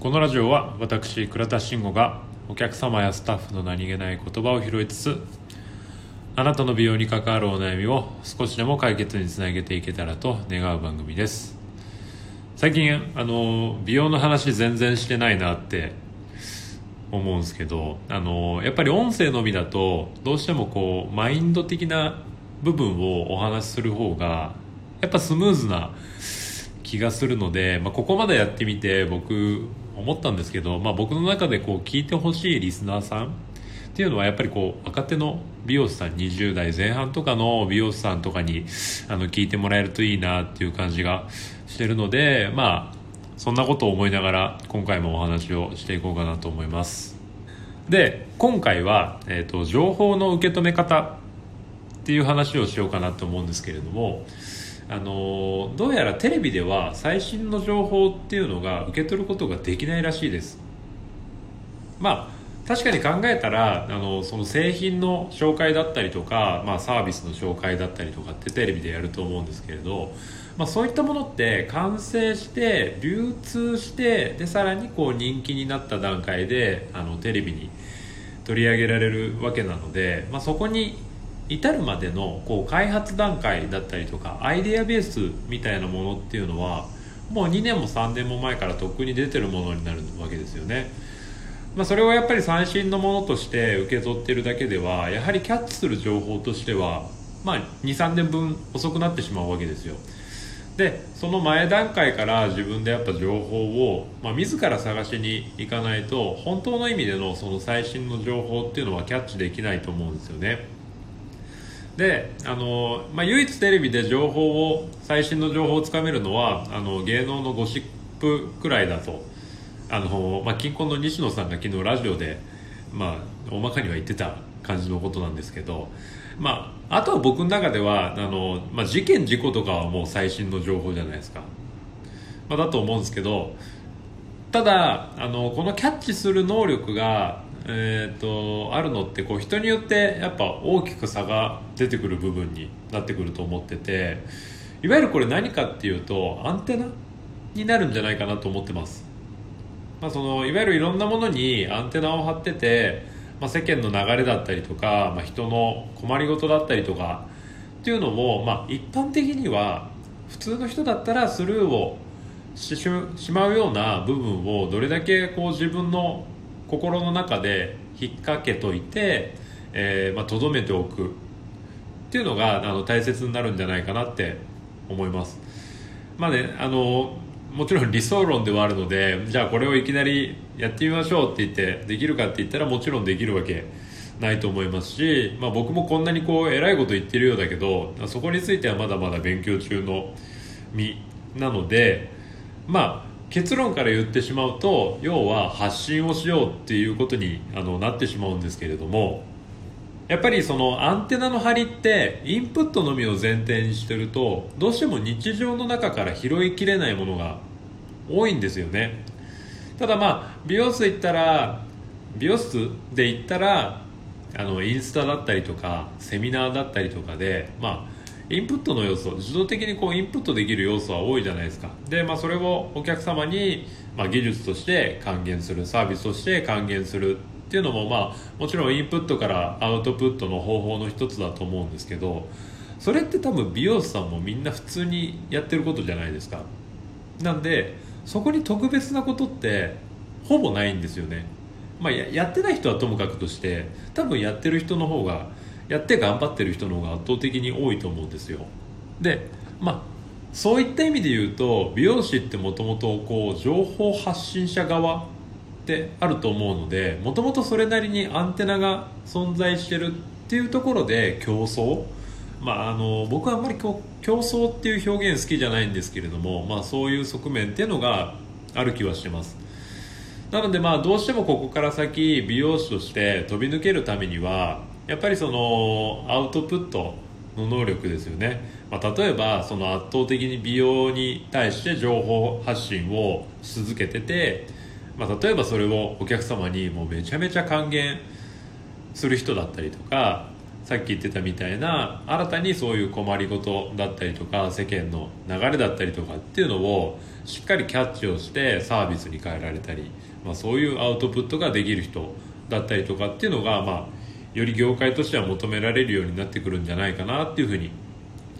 このラジオは私倉田慎吾がお客様やスタッフの何気ない言葉を拾いつつあなたの美容に関わるお悩みを少しでも解決につなげていけたらと願う番組です。最近あの美容の話全然してないなって思うんですけどあのやっぱり音声のみだとどうしてもこうマインド的な部分をお話しする方がやっぱスムーズな気がするので、まあ、ここまでやってみて僕思ったんですけど、まあ、僕の中でこう聞いてほしいリスナーさんっていうのはやっぱりこう若手の美容師さん20代前半とかの美容師さんとかにあの聞いてもらえるといいなっていう感じがしてるのでまあそんなことを思いながら今回もお話をしていこうかなと思います。で今回は、えーと、情報の受け止め方っていう話をしようかなと思うんですけれどもあのどうやらテレビでは最新の情報っていうのが受け取ることができないらしいです。まあ確かに考えたらあのその製品の紹介だったりとか、まあ、サービスの紹介だったりとかってテレビでやると思うんですけれど、まあ、そういったものって完成して流通してでさらにこう人気になった段階であのテレビに取り上げられるわけなので、まあ、そこに至るまでのこう開発段階だったりとかアイデアベースみたいなものっていうのはもう2年も3年も前からとっくに出てるものになるわけですよね。まあ、それをやっぱり最新のものとして受け取ってるだけではやはりキャッチする情報としては、まあ、23年分遅くなってしまうわけですよでその前段階から自分でやっぱ情報を、まあ、自ら探しに行かないと本当の意味でのその最新の情報っていうのはキャッチできないと思うんですよねであの、まあ、唯一テレビで情報を最新の情報をつかめるのはあの芸能のゴシップくらいだと。あの、まあ、近婚の西野さんが昨日ラジオで、まあ、大まかには言ってた感じのことなんですけど、まあ、あとは僕の中ではあの、まあ、事件事故とかはもう最新の情報じゃないですか、まあ、だと思うんですけどただあのこのキャッチする能力が、えーと、あるのってこう人によってやっぱ大きく差が出てくる部分になってくると思ってていわゆるこれ何かっていうとアンテナになるんじゃないかなと思ってます。まあ、そのいわゆるいろんなものにアンテナを張ってて、まあ、世間の流れだったりとか、まあ、人の困りごとだったりとかっていうのも、まあ、一般的には普通の人だったらスルーをしてしまうような部分をどれだけこう自分の心の中で引っ掛けといてと、えーまあ、めておくっていうのがあの大切になるんじゃないかなって思います。まあね、あのもちろん理想論ではあるのでじゃあこれをいきなりやってみましょうって言ってできるかって言ったらもちろんできるわけないと思いますし、まあ、僕もこんなにこう偉いこと言ってるようだけどそこについてはまだまだ勉強中の身なのでまあ結論から言ってしまうと要は発信をしようっていうことにあのなってしまうんですけれどもやっぱりそのアンテナの張りってインプットのみを前提にしてるとどうしても日常の中から拾いきれないものが多いんですよね。ただまあ美容室行ったら美容室で行ったらあのインスタだったりとかセミナーだったりとかでまあインプットの要素自動的にこうインプットできる要素は多いじゃないですか。で、まあ、それをお客様に、まあ、技術として還元するサービスとして還元するっていうのもまあもちろんインプットからアウトプットの方法の一つだと思うんですけどそれって多分美容師さんもみんな普通にやってることじゃないですか。なんでそこに特別なことってほぼないんですよね。まあやってない人はともかくとして多分やってる人の方がやって頑張ってる人の方が圧倒的に多いと思うんですよ。でまあそういった意味で言うと美容師ってもともと情報発信者側ってあると思うのでもともとそれなりにアンテナが存在してるっていうところで競争まあ、あの僕はあんまり競争っていう表現好きじゃないんですけれども、まあ、そういう側面っていうのがある気はしてます。なのでまあどうしてもここから先美容師として飛び抜けるためにはやっぱりそのアウトプットの能力ですよね、まあ、例えばその圧倒的に美容に対して情報発信をし続けててまあ、例えばそれをお客様にもうめちゃめちゃ還元する人だったりとか、さっき言ってたみたいな新たにそういう困りごとだったりとか世間の流れだったりとかっていうのをしっかりキャッチをしてサービスに変えられたり、まあ、そういうアウトプットができる人だったりとかっていうのが、まあ、より業界としては求められるようになってくるんじゃないかなっていうふうに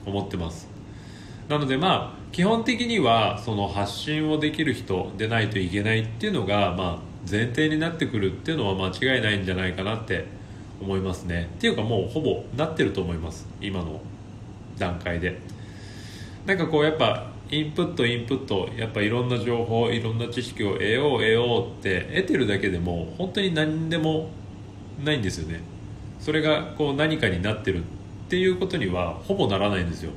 思ってます。なのでまあ基本的にはその発信をできる人でないといけないっていうのが、まあ、前提になってくるっていうのは間違いないんじゃないかなって思いますね。っていうかもうほぼなってると思います。今の段階で。なんかこうやっぱインプットインプットやっぱいろんな情報いろんな知識を得よう得ようって得てるだけでも本当に何でもないんですよね。それがこう何かになってるっていうことにはほぼならないんですよ。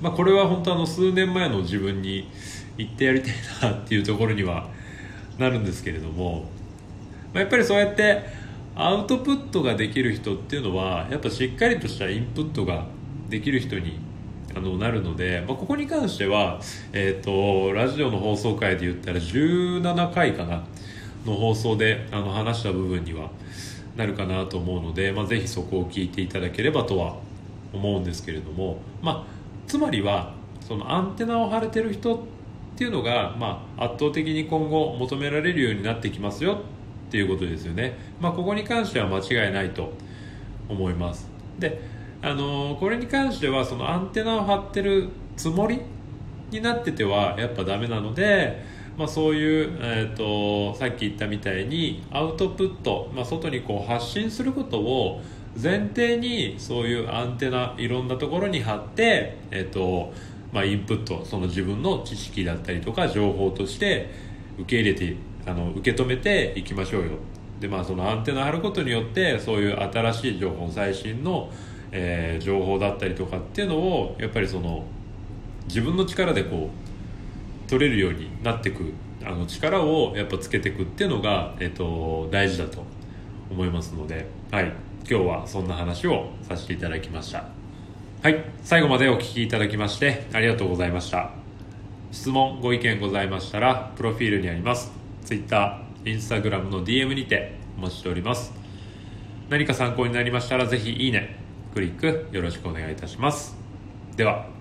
まあこれは本当あの数年前の自分に言ってやりたいなっていうところにはなるんですけれども、まあ、やっぱりそうやってアウトプットができる人っていうのはやっぱしっかりとしたインプットができる人にあのなるので、まあ、ここに関しては、えーと、ラジオの放送回で言ったら17回かなの放送であの話した部分にはなるかなと思うので、まあ、ぜひそこを聞いていただければとは思うんですけれども、まあ、つまりはそのアンテナを張れてる人っていうのが、まあ、圧倒的に今後求められるようになってきますよっていうことですよね、まあ、ここに関しては間違いないと思います。であのこれに関してはそのアンテナを張ってるつもりになっててはやっぱダメなので、まあ、そういう、えーと、さっき言ったみたいにアウトプット、まあ、外にこう発信することを前提にそういうアンテナいろんなところに貼って、えーとまあ、インプットその自分の知識だったりとか情報として受け入れてあの受け止めていきましょうよ。でまあそのアンテナ張ることによってそういう新しい情報最新の、えー、情報だったりとかっていうのをやっぱりその自分の力でこう取れるようになっていくあの力をやっぱつけていくっていうのが、えーと、大事だと思いますので、はい、今日はそんな話をさせていただきましたはい最後までお聞きいただきましてありがとうございました質問ご意見ございましたらプロフィールにあります Twitter、Instagram の DM にてお待ちしております。何か参考になりましたらぜひいいね、クリックよろしくお願いいたします。では。